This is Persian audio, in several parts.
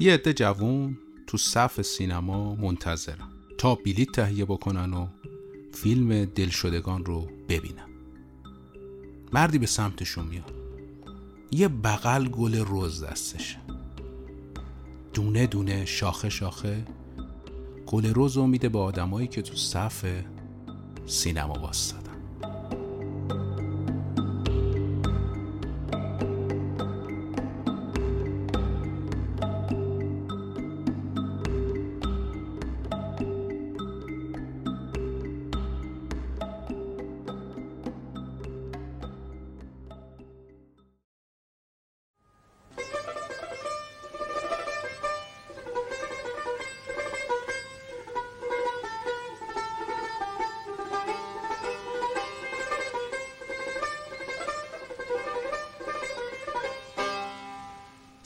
یه عده جوون تو صف سینما منتظرن تا بلیت تهیه بکنن و فیلم دلشدگان رو ببینن. مردی به سمتشون میاد. یه بغل گل روز دستشه. دونه دونه شاخه شاخه گل روز رو میده به آدمایی که تو صف سینما واسطن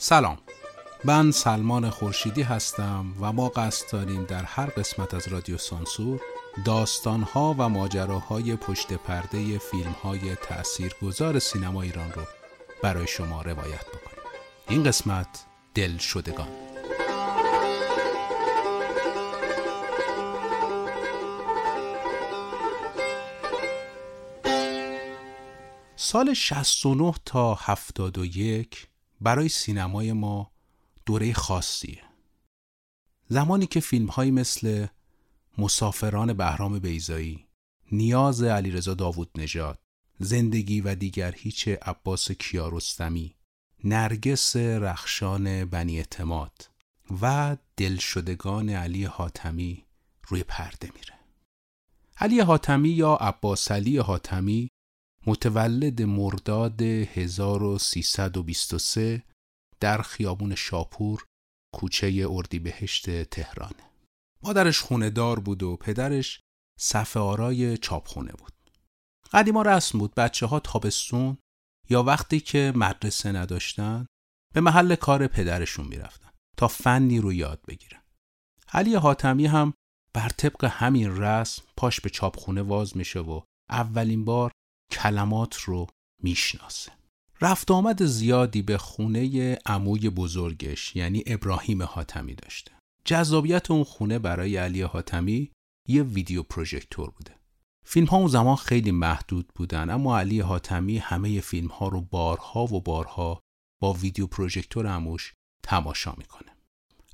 سلام. من سلمان خورشیدی هستم و ما قصد داریم در هر قسمت از رادیو سانسور داستانها و ماجراهای پشت پرده فیلم های تأثیر گذار سینما ایران رو برای شما روایت بکنیم. این قسمت دل شدگان. سال 69 تا 71 برای سینمای ما دوره خاصیه. زمانی که فیلم های مثل مسافران بهرام بیزایی نیاز علیرضا داوود نژاد زندگی و دیگر هیچ عباس کیارستمی نرگس رخشان بنی اعتماد و دلشدگان علی حاتمی روی پرده میره. علی حاتمی یا عباس علی حاتمی متولد مرداد 1323 در خیابون شاپور کوچه اردیبهشت تهرانه. مادرش خونه دار بود و پدرش صف آرای چاپخونه بود. قدیما رسم بود بچه ها تابستون یا وقتی که مدرسه نداشتن به محل کار پدرشون می‌رفتن تا فنی رو یاد بگیرن. علی حاتمی هم بر طبق همین رسم پاش به چاپخونه واز میشه و اولین بار کلمات رو می‌شناسه. رفت آمد زیادی به خونه عموی بزرگش یعنی ابراهیم حاتمی داشته. جذابیت اون خونه برای علی حاتمی یه ویدیو پروژکتور بوده. فیلم ها اون زمان خیلی محدود بودن اما علی حاتمی همه فیلم ها رو بارها و بارها با ویدیو پروژکتور عموش تماشا می‌کنه.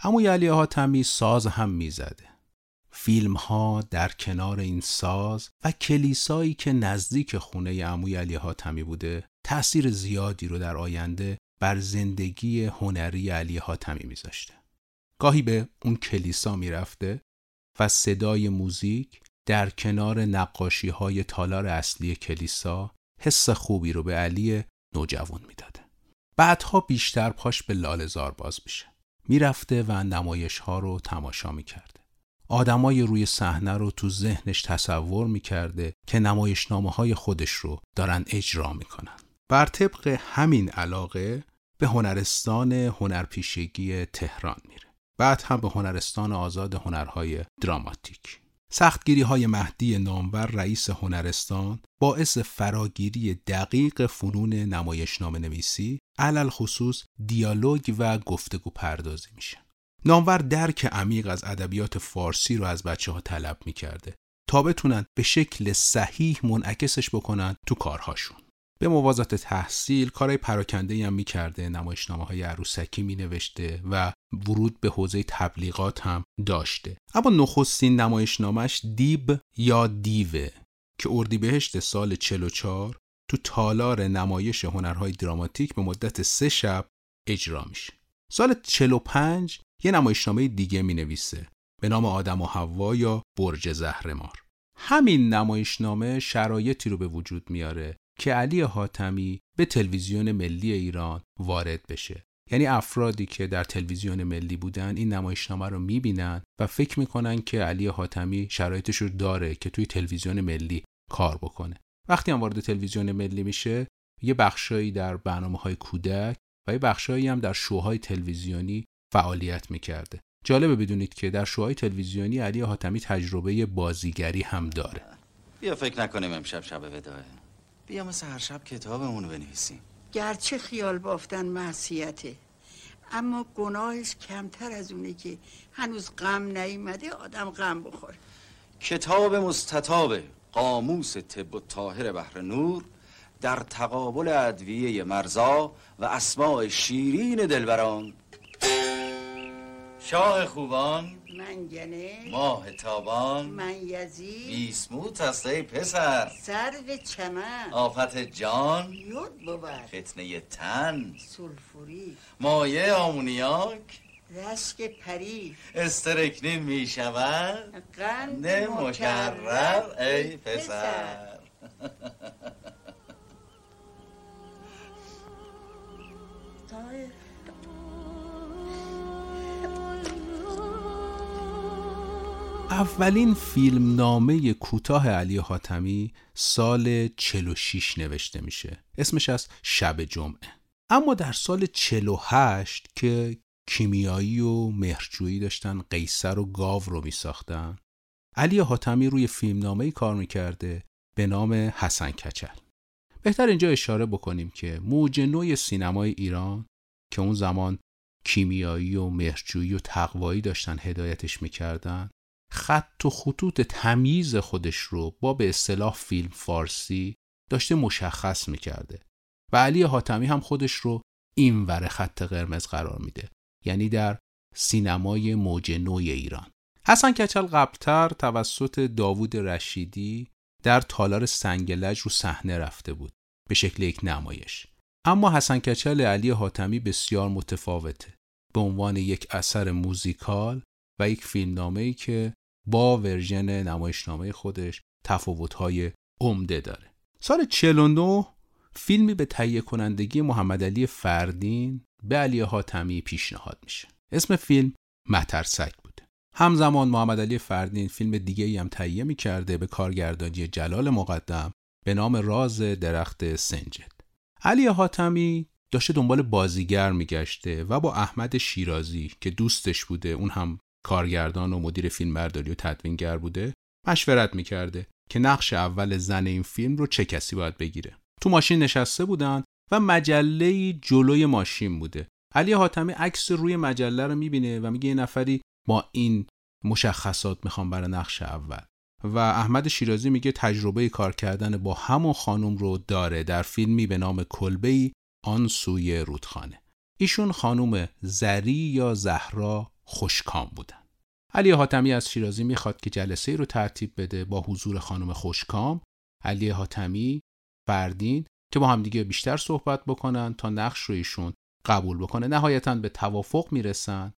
عموی علی حاتمی ساز هم می‌زده. فیلم ها در کنار این ساز و کلیسایی که نزدیک خونه عموی علی حاتمی بوده تأثیر زیادی رو در آینده بر زندگی هنری علی حاتمی میذاشته. گاهی به اون کلیسا می‌رفته و صدای موزیک در کنار نقاشی های تالار اصلی کلیسا حس خوبی رو به علی نوجوان می‌داده. بعدها بیشتر پاش به لالزار باز میشه. می‌رفته و نمایش ها رو تماشا می‌کرده. آدمای روی صحنه رو تو ذهنش تصور می‌کرده که نمایشنامه های خودش رو دارن اجرا می‌کنن. بر طبق همین علاقه به هنرستان هنرپیشگی تهران میره. بعد هم به هنرستان آزاد هنرهای دراماتیک. سختگیری های مهدی نامور رئیس هنرستان باعث فراگیری دقیق فنون نمایشنامه نویسی علل خصوص دیالوگ و گفتگو پردازی میشه. نامور درک عمیق از ادبیات فارسی رو از بچه ها طلب می‌کرده تا بتونن به شکل صحیح منعکسش بکنن تو کارهاشون. به موازات تحصیل کارهای پراکنده هم می‌کرده نمایشنامه های عروسکی مینوشته و ورود به حوزه تبلیغات هم داشته اما نخستین نمایشنامش دیب یا دیوه که اردیبهشت سال 44 تو تالار نمایش هنرهای دراماتیک به مدت سه شب اجرا میشه سال 45 یه نمایشنامه دیگه می نویسه به نام آدم و حوا یا برج زهرمار. همین نمایشنامه شرایطی رو به وجود میاره که علی حاتمی به تلویزیون ملی ایران وارد بشه. یعنی افرادی که در تلویزیون ملی بودن این نمایشنامه رو می‌بینن و فکر می‌کنن که علی حاتمی شرایطش رو داره که توی تلویزیون ملی کار بکنه. وقتی هم وارد تلویزیون ملی میشه یه بخشایی در برنامه های کودک و یه بخشایی هم در شوهای تلویزیونی فعالیت می‌کرده. جالبه بدونید که در شوهای تلویزیونی علی حاتمی تجربه بازیگری هم داره. بیا فکر نکنیم امشب شب وداعه. بیا مثل هر شب کتابمون بنویسیم. گرچه خیال بافتن معصیته اما گناهش کمتر از اونه که هنوز غم نیومده آدم غم بخوره. کتاب مستطاب قاموس طب و طاهر بحر نور در تقابل ادویه مرزا و اسماع شیرین دلبران شاه خوبان منگنه ماه تابان من یزید بیسموت است ای پسر. سرو چمن. آفت جان یود بود. فتنه تن. سلفوری مایه آمونیاک. رشک پری استرکنین می شود. قند مکرر ای پسر. طاهر. اولین فیلمنامه کوتاه علی حاتمی سال 46 نوشته میشه. اسمش از شب جمعه. اما در سال 48 که کیمیایی و مهرجویی داشتن قیصر و گاو رو میساختن علی حاتمی روی فیلمنامه کار می‌کرده به نام حسن کچل. بهتر اینجا اشاره بکنیم که موج نوع سینمای ایران که اون زمان کیمیایی و مهرجویی و تقوایی داشتن هدایتش می‌کردن خط و خطوط تمیز خودش رو با به اصطلاح فیلم فارسی داشته مشخص می‌کرده و علی حاتمی هم خودش رو این ور خط قرمز قرار میده یعنی در سینمای موج نوع ایران. حسن کچل قبلتر توسط داوود رشیدی در تالار سنگلج رو صحنه رفته بود به شکل یک نمایش. اما حسن کچل علی حاتمی بسیار متفاوته به عنوان یک اثر موزیکال و یک فیلمنامه‌ای که با ورژن نمایشنامه خودش تفاوت‌های عمده داره. سال 49 فیلمی به تهیه کنندگی محمد علی فردین به علی حاتمی پیشنهاد میشه. اسم فیلم مترسک بوده همزمان محمد علی فردین فیلم دیگه هم تهیه می‌کرده به کارگردانی جلال مقدم به نام راز درخت سنجد. علی حاتمی داشته دنبال بازیگر میگشته و با احمد شیرازی که دوستش بوده اون هم کارگردان و مدیر فیلم برداری و تدوینگر بوده مشورت می‌کرده که نقش اول زن این فیلم رو چه کسی باید بگیره. تو ماشین نشسته بودن و مجله جلوی ماشین بوده. علی حاتمی عکس روی مجله رو می‌بینه و میگه یه نفری با این مشخصات می‌خوام برای نقش اول. و احمد شیرازی میگه تجربه کار کردن با همون خانم رو داره. در فیلمی به نام کلبه آن سوی رودخانه. ایشون خانم زری یا زهرا خوشکام بودن. علی حاتمی از شیرازی می‌خواد که جلسه رو ترتیب بده با حضور خانم خوشکام. علی حاتمی فردین که با همدیگه بیشتر صحبت بکنن تا نقش رو ایشون قبول بکنه. نهایتا به توافق می‌رسن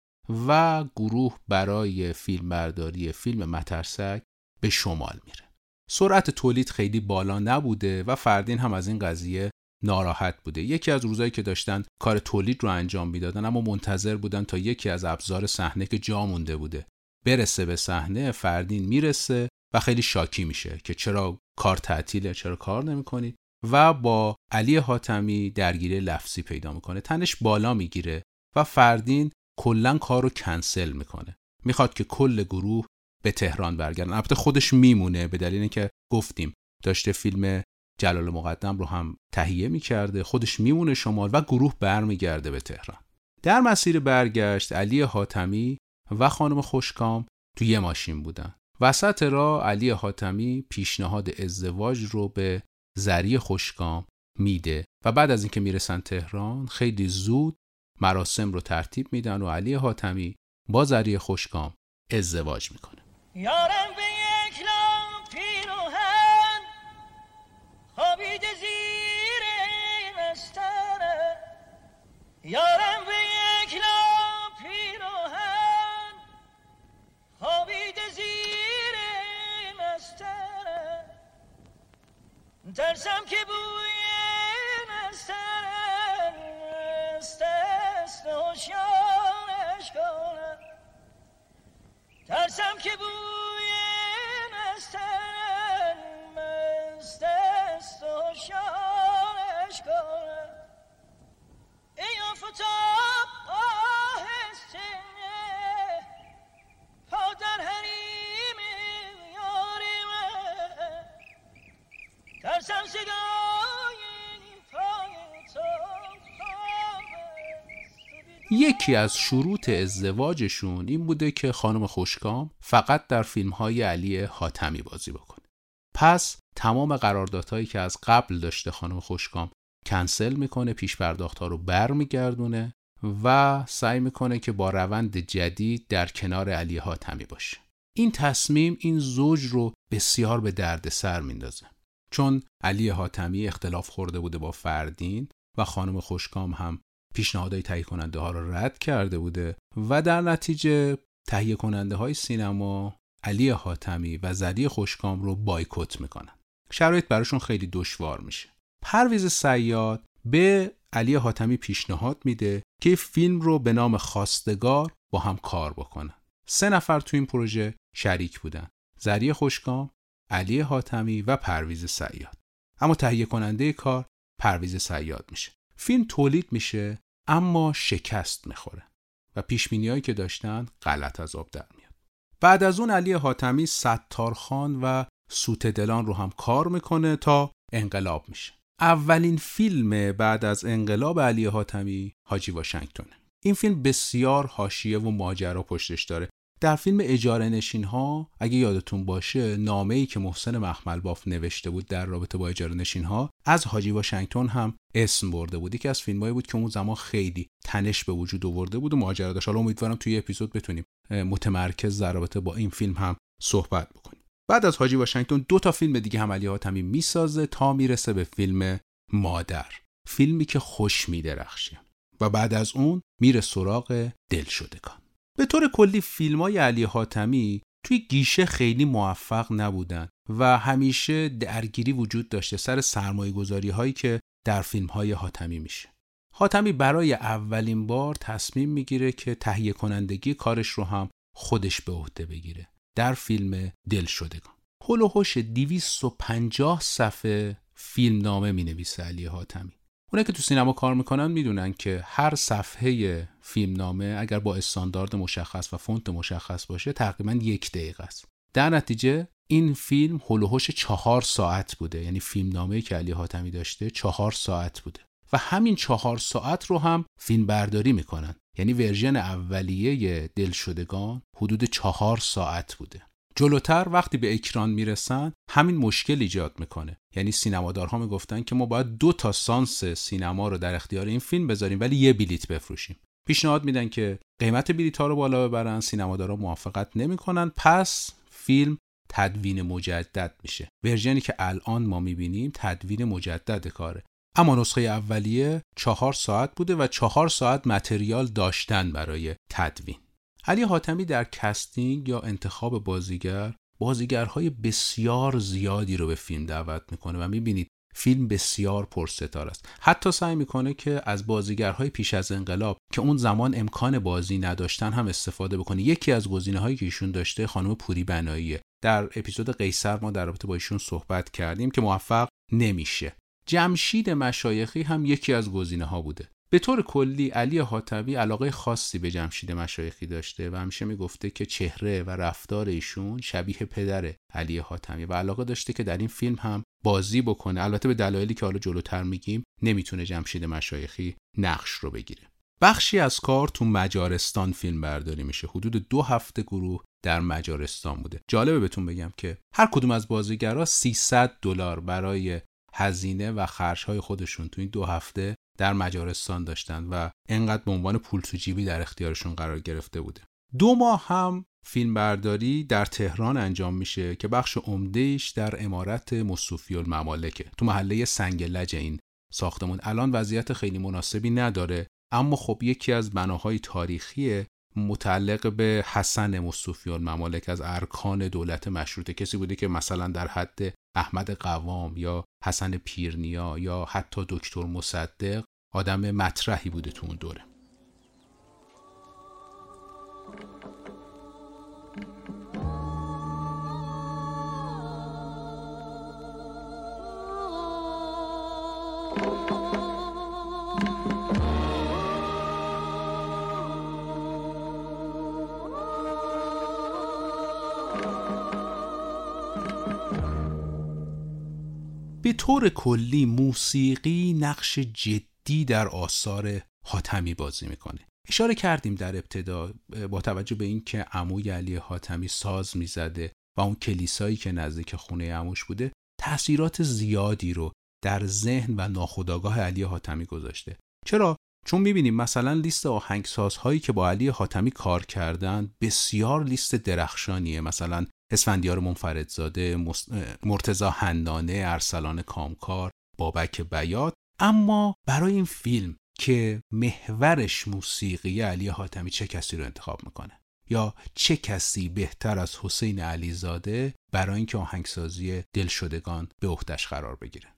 و گروه برای فیلم برداری فیلم مترسک به شمال میره. سرعت تولید خیلی بالا نبوده و فردین هم از این قضیه ناراحت بوده. یکی از روزایی که داشتن کار تولید رو انجام می‌دادن اما منتظر بودن تا یکی از ابزار صحنه که جا مونده بوده برسه به صحنه فردین می‌رسه و خیلی شاکی میشه که چرا کار تعطیله چرا کار نمی‌کنید و با علی حاتمی درگیری لفظی پیدا می‌کنه. تنش بالا می‌گیره و فردین کلا کار رو کنسل می‌کنه. می‌خواد که کل گروه به تهران برگردن. البته خودش میمونه به دلیل اینکه گفتیم داشته فیلم جلال مقدم رو هم تهیه می‌کرده خودش میمونه شمال و گروه برمیگرده به تهران. در مسیر برگشت علی حاتمی و خانم خوشکام تو یه ماشین بودن. وسط را علی حاتمی پیشنهاد ازدواج رو به زری خوشکام میده و بعد از اینکه می‌رسن تهران خیلی زود مراسم رو ترتیب میدن و علی حاتمی با زری خوشکام ازدواج می‌کنه. یارم به یک لام پیروهن خوابید زیر مستره ترسم که بوی مسترم است است هوشیارش کنم. ترسم که بوی مست است و شانش کنم. ای یکی از شروط ازدواجشون این بوده که خانم خوشکام فقط در فیلم های علی حاتمی بازی بکنه. پس تمام قراردادهایی که از قبل داشته خانم خوشکام کنسل می‌کنه پیش پرداختها رو برمیگردونه و سعی می‌کنه که با روند جدید در کنار علی حاتمی باشه. این تصمیم این زوج رو بسیار به درد سر میندازه. چون علی حاتمی اختلاف خورده بوده با فردین و خانم خوشکام هم پیشنهادهای تهیه کننده ها رو رد کرده بوده و در نتیجه تهیه کننده های سینما علی حاتمی و زدی خوشکام رو بایکوت می‌کنن. شرایط براشون خیلی دشوار میشه. پرویز سیاد به علی حاتمی پیشنهاد میده که فیلم رو به نام خواستگار با هم کار بکنن. سه نفر تو این پروژه شریک بودن. زری خوشکام علی حاتمی و پرویز سیاد. اما تهیه کننده کار پرویز سیاد میشه. فیلم تولید میشه اما شکست می‌خوره و پیش هایی که داشتن غلط از آب در میاد. بعد از اون علی حاتمی ستارخان و سوت دلان رو هم کار می‌کنه تا انقلاب میشه. اولین فیلم بعد از انقلاب علی حاتمی حاجی واشنگتونه این فیلم بسیار حاشیه و ماجرا پشتش داره. در فیلم اجاره نشین ها اگه یادتون باشه نامه ای که محسن مخمل باف نوشته بود در رابطه با اجاره نشین ها از حاجی واشنگتن هم اسم برده بود. که از فیلمایی بود که اون زمان خیلی تنش به وجود آورده بود و ماجرا داشت. حالا امیدوارم توی اپیزود بتونیم متمرکز در رابطه با این فیلم هم صحبت بکنیم. بعد از حاجی واشنگتن دو تا فیلم دیگه هم علی حاتمی می‌سازه تا می‌رسه به فیلم مادر فیلمی که خوش میدرخشه و بعد از اون میره سراغ دل شدگان به طور کلی فیلم های علی حاتمی توی گیشه خیلی موفق نبودن و همیشه درگیری وجود داشته سر سرمایه گذاری هایی که در فیلم های حاتمی میشه. حاتمی برای اولین بار تصمیم می‌گیره که تهیه کنندگی کارش رو هم خودش به عهده بگیره در فیلم دل شدگان. هلوهوش 250 صفحه فیلم نامه می نویسه علی حاتمی. اونایی که تو سینما کار می‌کنن می‌دونن که هر صفحه فیلمنامه اگر با استاندارد مشخص و فونت مشخص باشه تقریبا یک دقیقه است در نتیجه این فیلم هلوهوش چهار ساعت بوده یعنی فیلمنامه که علی حاتمی داشته چهار ساعت بوده و همین چهار ساعت رو هم فیلم برداری می‌کنن یعنی ورژن اولیه دلشدگان حدود چهار ساعت بوده. جلوتر وقتی به اکران می‌رسن همین مشکل ایجاد می‌کنه. یعنی سینمادارها می‌گفتن که ما باید دو تا سانس سینما رو در اختیار این فیلم بذاریم ولی یه بلیت بفروشیم. پیشنهاد میدن که قیمت بلیت ها رو بالا ببرن سینمادارها موافقت نمی‌کنن پس فیلم تدوین مجدد میشه. ورژنی که الان ما می‌بینیم تدوین مجدد کاره. اما نسخه اولیه چهار ساعت بوده و چهار ساعت material داشتن برای تدوین. علی حاتمی در casting یا انتخاب بازیگر بازیگرهای بسیار زیادی رو به فیلم دعوت می‌کنه و می‌بینید فیلم بسیار پرستاره است. حتی سعی می‌کنه که از بازیگرهای پیش از انقلاب که اون زمان امکان بازی نداشتن هم استفاده بکنه. یکی از گزینه هایی که ایشون داشته خانم پوری بناییه در اپیزود قیصر ما در رابطه با ایشون صحبت کردیم که موفق نمیشه. جمشید مشایخی هم یکی از گزینه ها بوده. به طور کلی علی حاتمی علاقه خاصی به جمشید مشایخی داشته و همیشه می‌گفته که چهره و رفتار ایشون شبیه پدر علی حاتمی و علاقه داشته که در این فیلم هم بازی بکنه. البته به دلایلی که حالا جلوتر میگیم نمی‌تونه جمشید مشایخی نقش رو بگیره. بخشی از کار تو مجارستان فیلم برداری میشه. حدود دو هفته گروه در مجارستان بوده. جالبه بهتون بگم که هر کدوم از بازیگرا 300 دلار برای هزینه و خرجهای خودشون تو این دو هفته در مجارستان داشتن و انقدر به عنوان پول تو جیبی در اختیارشون قرار گرفته بوده. دو ماه هم فیلمبرداری در تهران انجام میشه که بخش عمدهش در امارت مصوفی الممالکه. تو محله سنگ لج این ساختمون. الان وضعیت خیلی مناسبی نداره اما خب یکی از بناهای تاریخی متعلق به حسن مصوفی الممالک از ارکان دولت مشروطه. کسی بوده که مثلا در حد احمد قوام یا حسن پیرنیا یا حتی دکتر مصدق آدم مطرحی بوده تو اون دوره. به طور کلی موسیقی نقش جدی در آثار حاتمی بازی می‌کنه. اشاره کردیم در ابتدا با توجه به اینکه عموی علی حاتمی ساز می‌زده و اون کلیسایی که نزدیک خونه عموش بوده تاثیرات زیادی رو در ذهن و ناخودآگاه علی حاتمی گذاشته. چرا؟ چون می‌بینیم مثلا لیست آهنگسازهایی که با علی حاتمی کار کردن بسیار لیست درخشانیه. مثلا اسفندیار منفردزاده مرتزا هندانه ارسلان کامکار بابک بیات. اما برای این فیلم که محورش موسیقی علی حاتمی چه کسی رو انتخاب می‌کنه؟ یا چه کسی بهتر از حسین علیزاده برای اینکه آهنگسازی دلشدگان به عهدهش قرار بگیره؟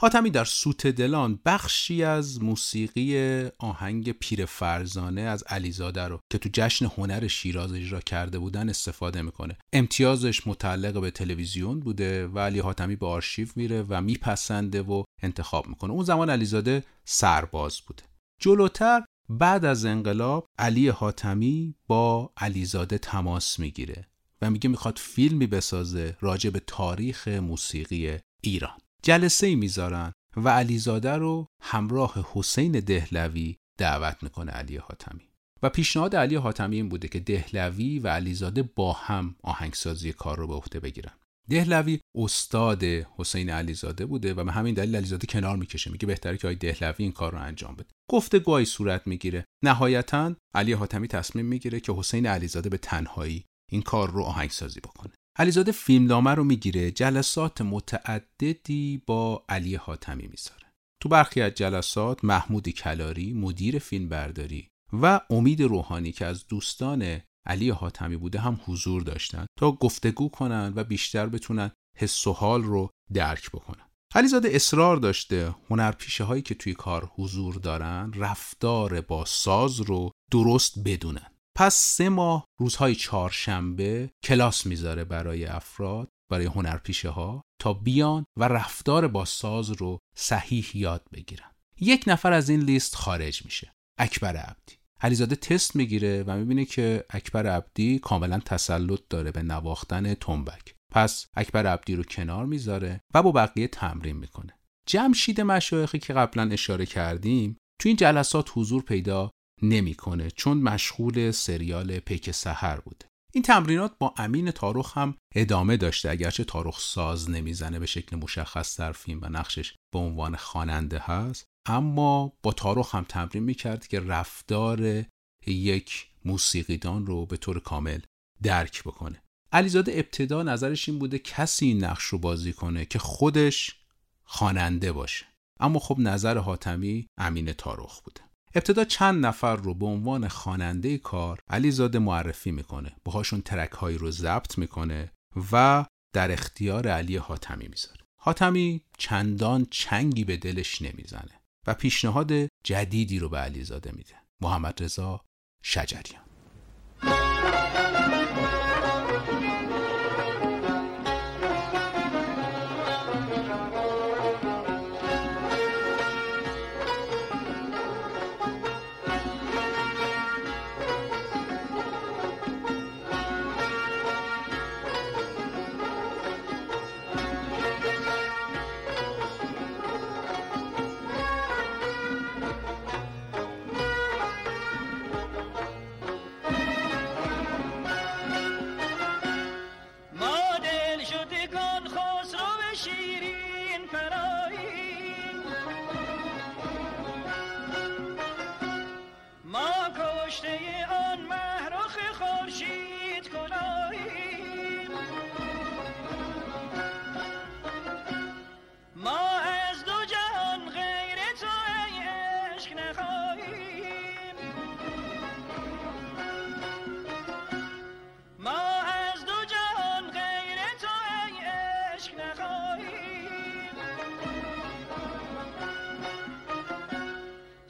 حاتمی در سوت دلان بخشی از موسیقی آهنگ پیر فرزانه از علیزاده رو که تو جشن هنر شیراز اجرا کرده بودن استفاده می‌کنه. امتیازش متعلق به تلویزیون بوده و علی حاتمی به آرشیو میره و میپسنده و انتخاب می‌کنه. اون زمان علیزاده سرباز بوده. جلوتر بعد از انقلاب علی حاتمی با علیزاده تماس می‌گیره و میگه می‌خواد فیلمی بسازه راجع به تاریخ موسیقی ایران. جلسه می‌ذارن و علیزاده رو همراه حسین دهلوی دعوت می‌کنه علی حاتمی. و پیشنهاد علی حاتمی این بوده که دهلوی و علیزاده با هم آهنگسازی کار رو به عهده بگیرن. دهلوی استاد حسین علیزاده بوده و به همین دلیل علیزاده کنار می‌کشه. میگه بهتره که آقای دهلوی این کار رو انجام بده. گفتگوهایی صورت می‌گیره. نهایتا علی حاتمی تصمیم می‌گیره که حسین علیزاده به تنهایی این کار رو آهنگسازی بکنه. علیزاده فیلمنامه رو می‌گیره جلسات متعددی با علی حاتمی می‌ذاره. تو برخی از جلسات محمود کلاری مدیر فیلم برداری و امید روحانی که از دوستان علی حاتمی بوده هم حضور داشتن تا گفتگو کنن و بیشتر بتونن حس و حال رو درک بکنن. علیزاده اصرار داشته هنرپیشه هایی که توی کار حضور دارن رفتار با ساز رو درست بدونن. پس سه ماه روزهای چهارشنبه کلاس می‌ذاره برای افراد برای هنرپیشه ها تا بیان و رفتار با ساز رو صحیح یاد بگیرن. یک نفر از این لیست خارج میشه. اکبر عبدی. علیزاده تست می‌گیره و می‌بینه که اکبر عبدی کاملا تسلط داره به نواختن تنبک. پس اکبر عبدی رو کنار می‌ذاره و با بقیه تمرین می‌کنه. جمشید مشایخی که قبلا اشاره کردیم تو این جلسات حضور پیدا نمی‌کنه چون مشغول سریال پیک سحر بوده این تمرینات با امین تاروخ هم ادامه داشته اگرچه تاروخ ساز نمی‌زنه به شکل مشخص در فیلم و نقشش به عنوان خواننده هست اما با تاروخ هم تمرین می‌کرد که رفتار یک موسیقیدان رو به طور کامل درک بکنه. علیزاده ابتدا نظرش این بوده کسی این نقش رو بازی کنه که خودش خواننده باشه. اما خب نظر حاتمی امین تاروخ بوده. ابتدا چند نفر رو به عنوان خواننده کار علیزاده معرفی می‌کنه. باهاشون ترک هایی رو ضبط می‌کنه و در اختیار علی حاتمی می‌ذاره. حاتمی چندان چنگی به دلش نمی‌زنه و پیشنهاد جدیدی رو به علیزاده میده. محمد رضا شجریان.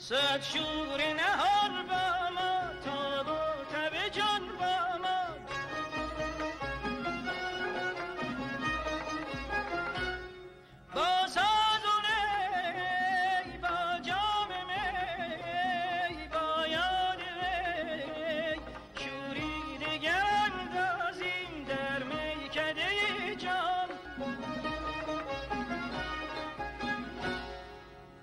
such children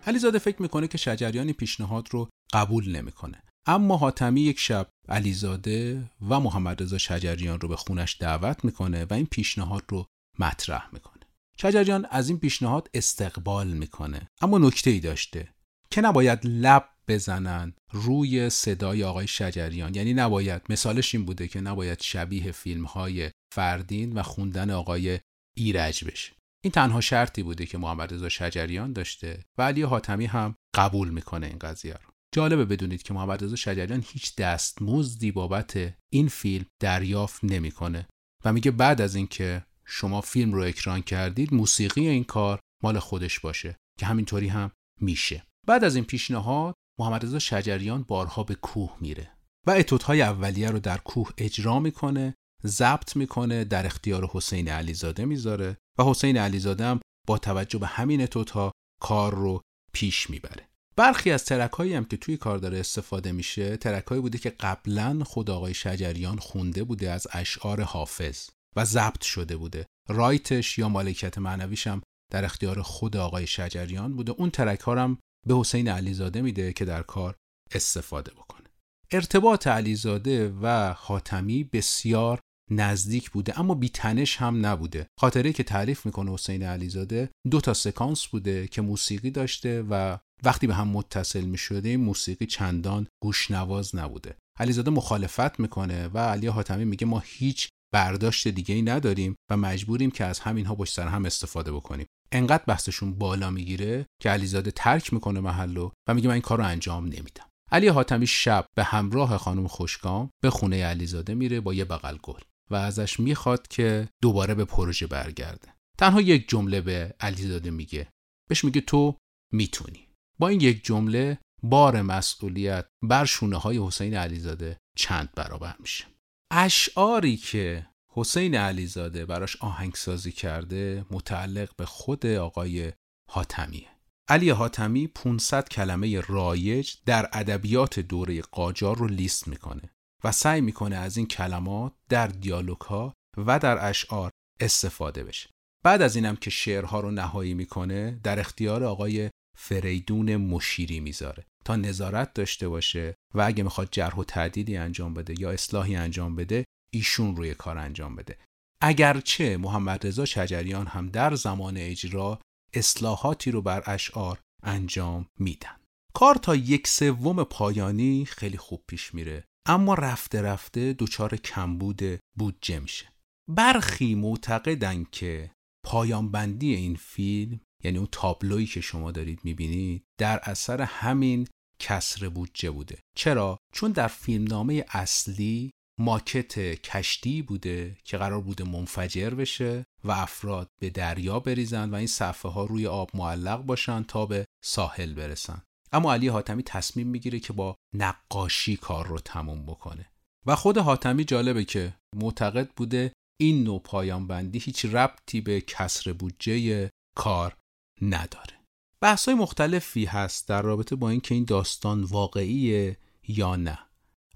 علیزاده فکر می‌کنه که شجریان پیشنهاد رو قبول نمی‌کنه. اما حاتمی یک شب علیزاده و محمد رضا شجریان رو به خونش دعوت می‌کنه و این پیشنهاد رو مطرح می‌کنه. شجریان از این پیشنهاد استقبال می‌کنه اما نکته ای داشته که نباید لب بزنن روی صدای آقای شجریان. یعنی نباید مثالش این بوده که نباید شبیه فیلم های فردین و خوندن آقای ایرج بشه. این تنها شرطی بوده که محمد رضا شجریان داشته و علی حاتمی هم قبول می‌کنه این قضیه رو. جالبه بدونید که محمد رضا شجریان هیچ دستمزدی بابت این فیلم دریافت نمی‌کنه و میگه بعد از اینکه شما فیلم رو اکران کردید موسیقی این کار مال خودش باشه که همینطوری هم میشه. بعد از این پیشنهاد محمد رضا شجریان بارها به کوه میره و اتودهای اولیه رو در کوه اجرا می‌کنه ضبط می‌کنه در اختیار حسین علیزاده می‌ذاره و حسین علیزاده هم با توجه به همین اتودها کار رو پیش می‌بره. برخی از ترک هایی هم که توی کار داره استفاده میشه ترک هایی بوده که قبلا خود آقای شجریان خونده بوده از اشعار حافظ و ضبط شده بوده. رایتش یا مالکیت معنویش هم در اختیار خود آقای شجریان بوده. اون ترک هم به حسین علیزاده میده که در کار استفاده بکنه. ارتباط علیزاده و حاتمی بسیار نزدیک بوده اما بیتنش هم نبوده. خاطره که تعریف می‌کنه حسین علیزاده دو تا سکانس بوده که موسیقی داشته و وقتی به هم متصل می‌شده این موسیقی چندان گوشنواز نبوده. علیزاده مخالفت می‌کنه و علی حاتمی میگه ما هیچ برداشت دیگه ای نداریم و مجبوریم که از همینها پشت سر هم استفاده بکنیم. انقدر بحثشون بالا می‌گیره که علیزاده ترک می‌کنه محلو و میگه من این کار رو انجام نمیدم. علی حاتمی شب به همراه خانم خوشگام به خونه علیزاده میره با یه بغل گل. و ازش می‌خواد که دوباره به پروژه برگرده. تنها یک جمله به علیزاده میگه. بهش میگه تو می‌تونی. با این یک جمله بار مسئولیت بر شونه های حسین علیزاده چند برابر میشه. اشعاری که حسین علیزاده براش آهنگسازی کرده متعلق به خود آقای حاتمیه. علی حاتمی 500 کلمه رایج در ادبیات دوره قاجار رو لیست می‌کنه. و سعی می‌کنه از این کلمات در دیالوگ ها و در اشعار استفاده بشه. بعد از اینم که شعرها رو نهایی می‌کنه در اختیار آقای فریدون مشیری می‌ذاره تا نظارت داشته باشه و اگه می‌خواد جرح و تعدیلی انجام بده یا اصلاحی انجام بده ایشون روی کار انجام بده. اگرچه محمد رضا شجریان هم در زمان اجرا اصلاحاتی رو بر اشعار انجام میدن. کار تا یک سوم پایانی خیلی خوب پیش میره. اما رفته رفته دچار کمبود بودجه میشه برخی معتقدن که پایان بندی این فیلم یعنی اون تابلویی که شما دارید می‌بینید در اثر همین کسر بودجه بوده. چرا؟ چون در فیلمنامه اصلی ماکت کشتی بوده که قرار بوده منفجر بشه و افراد به دریا بریزن و این صفحه ها روی آب معلق باشن تا به ساحل برسن. اما علی حاتمی تصمیم می‌گیره که با نقاشی کار رو تموم بکنه. و خود حاتمی جالبه که معتقد بوده این نوع پایان بندی هیچ ربطی به کسر بودجه کار نداره. بحث های مختلفی هست در رابطه با اینکه این داستان واقعیه یا نه.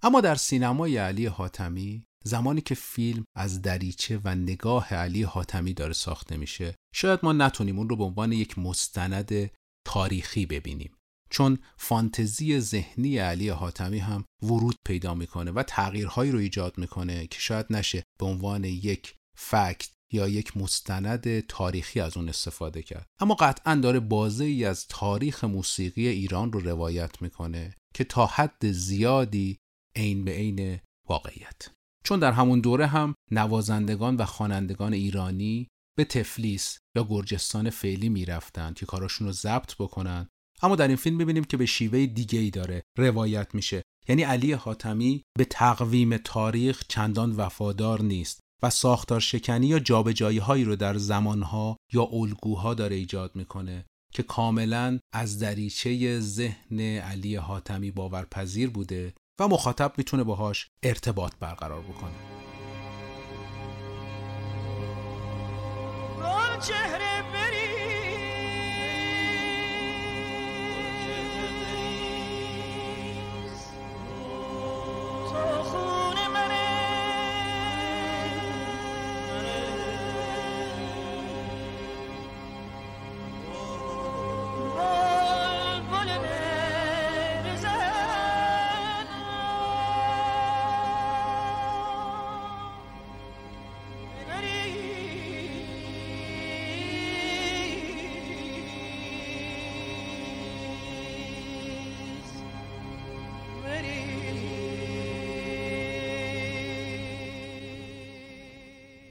اما در سینمای علی حاتمی زمانی که فیلم از دریچه و نگاه علی حاتمی داره ساخته میشه شاید ما نتونیم اون رو به عنوان یک مستند تاریخی ببینیم. چون فانتزی ذهنی علی حاتمی هم ورود پیدا می‌کنه و تغییرهایی رو ایجاد می‌کنه که شاید نشه به عنوان یک فکت یا یک مستند تاریخی از اون استفاده کرد. اما قطعا داره بازه ای از تاریخ موسیقی ایران رو روایت می‌کنه که تا حد زیادی عین به عین واقعیت. چون در همون دوره هم نوازندگان و خوانندگان ایرانی به تفلیس یا گرجستان فعلی می‌رفتند که کاراشون رو ضبط بکنن اما در این فیلم می‌بینیم که به شیوه دیگه ای داره روایت میشه. یعنی علی حاتمی به تقویم تاریخ چندان وفادار نیست و ساختار شکنی یا جابجایی هایی رو در زمانها یا الگوها داره ایجاد می‌کنه که کاملا از دریچه ذهن علی حاتمی باورپذیر بوده و مخاطب می‌تونه باهاش ارتباط برقرار بکنه. Oh.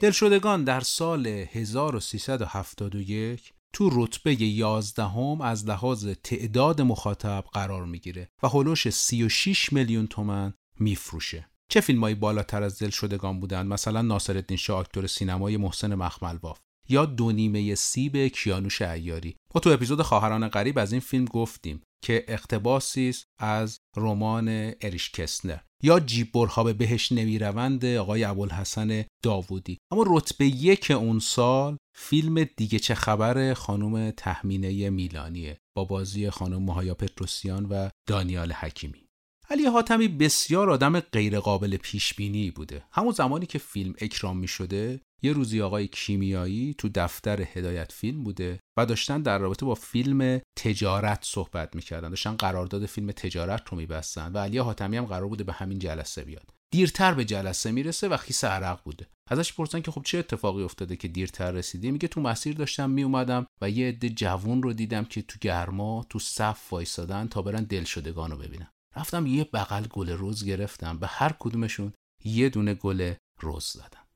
دلشدگان در سال 1371 تو رتبه 11 هم از لحاظ تعداد مخاطب قرار می‌گیره و هلوش 36 میلیون تومن میفروشه. چه فیلمایی بالاتر از دل شدگان بودن مثلا ناصرالدین شاه اکتور سینمای محسن مخملباف یا دو نیمه سیب کیانوش ایاری. ما تو اپیزود خواهران غریب از این فیلم گفتیم. که اقتباسی است از رمان اریش کسنر یا جیبورها به بهش نمی‌روند آقای ابوالحسن داوودی. اما رتبه یک اون سال فیلم دیگه چه خبر خانم تحمینه میلانیه با بازی خانم مهایا پتروسیان و دانیال حکیمی. علی حاتمی بسیار آدم غیرقابل پیش بینی بوده. همون زمانی که فیلم اکرام می شده یه روزی آقای کیمیایی تو دفتر هدایت فیلم بوده و داشتن در رابطه با فیلم تجارت صحبت می‌کردن. داشتن قرارداد فیلم تجارت رو میبستن و علی حاتمی هم قرار بوده به همین جلسه بیاد. دیرتر به جلسه می‌رسه و خیس عرق بوده. ازش پرسن که خب چه اتفاقی افتاده که دیرتر رسیدی؟ میگه تو مسیر داشتم میومدم و یه عده جوون رو دیدم که تو گرما تو صف وایسادن تا برن دلشدگان رو ببینن. رفتم یه بغل گل روز گرفتم. به هر کدومشون یه دونه گل روز زدم.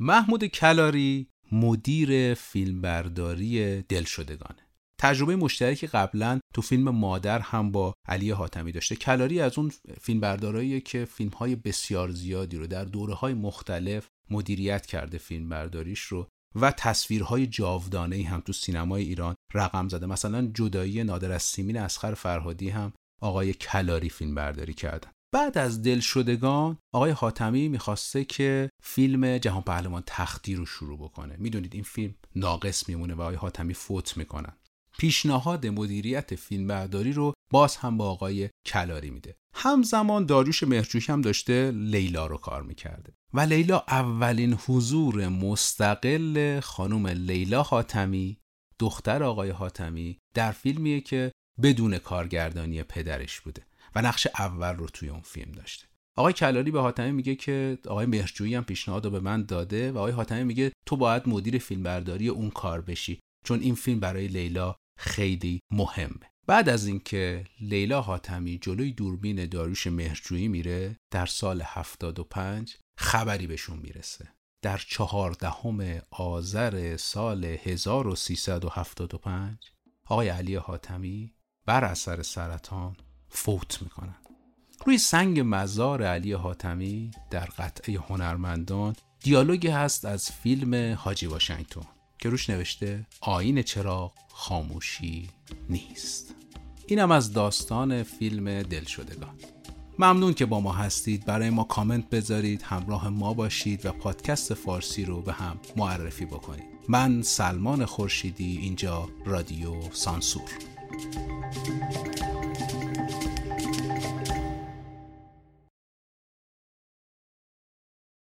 محمود کلاری مدیر فیلمبرداری دلشدگانه. تجربه مشترکی قبلا تو فیلم مادر هم با علی حاتمی داشته. کلاری از اون فیلمبردارایی که فیلم های بسیار زیادی رو در دوره های مختلف مدیریت کرده فیلمبرداریش رو و تصویرهای جاودانه هم تو سینمای ایران رقم زده. مثلا جدایی نادر از سیمین اسخر فرهادی هم آقای کلاری فیلم برداری کردن. بعد از دل شدگان آقای حاتمی می‌خواسته که فیلم جهان پهلوان تختی رو شروع بکنه. می‌دونید این فیلم ناقص میمونه و آقای حاتمی فوت می‌کنن. پیشنهاد مدیریت فیلم برداری رو باز هم با آقای کلاری میده. همزمان داریوش مهرجویی هم داشته لیلا رو کار می‌کرده. و لیلا اولین حضور مستقل خانم لیلا حاتمی دختر آقای حاتمی در فیلمیه که بدون کارگردانی پدرش بوده. و نقش اول رو توی اون فیلم داشته. آقای کلاری به حاتمی میگه که آقای مهرجویی هم پیشنهاد رو به من داده و آقای حاتمی میگه تو باید مدیر فیلمبرداری اون کار بشی چون این فیلم برای لیلا خیلی مهمه. بعد از اینکه لیلا حاتمی جلوی دوربین داروش مهرجویی میره در سال 75 خبری بهشون می‌رسه. در چهاردهم آذر سال 1375 آقای علی حاتمی بر اثر سرطان فوت می‌کنن. روی سنگ مزار علی حاتمی در قطعه هنرمندان دیالوگی هست از فیلم حاجی واشنگتن که روش نوشته آین چراغ خاموشی نیست. اینم از داستان فیلم دلشدگان. ممنون که با ما هستید. برای ما کامنت بذارید همراه ما باشید و پادکست فارسی رو به هم معرفی بکنید. من سلمان خورشیدی اینجا رادیو سانسور.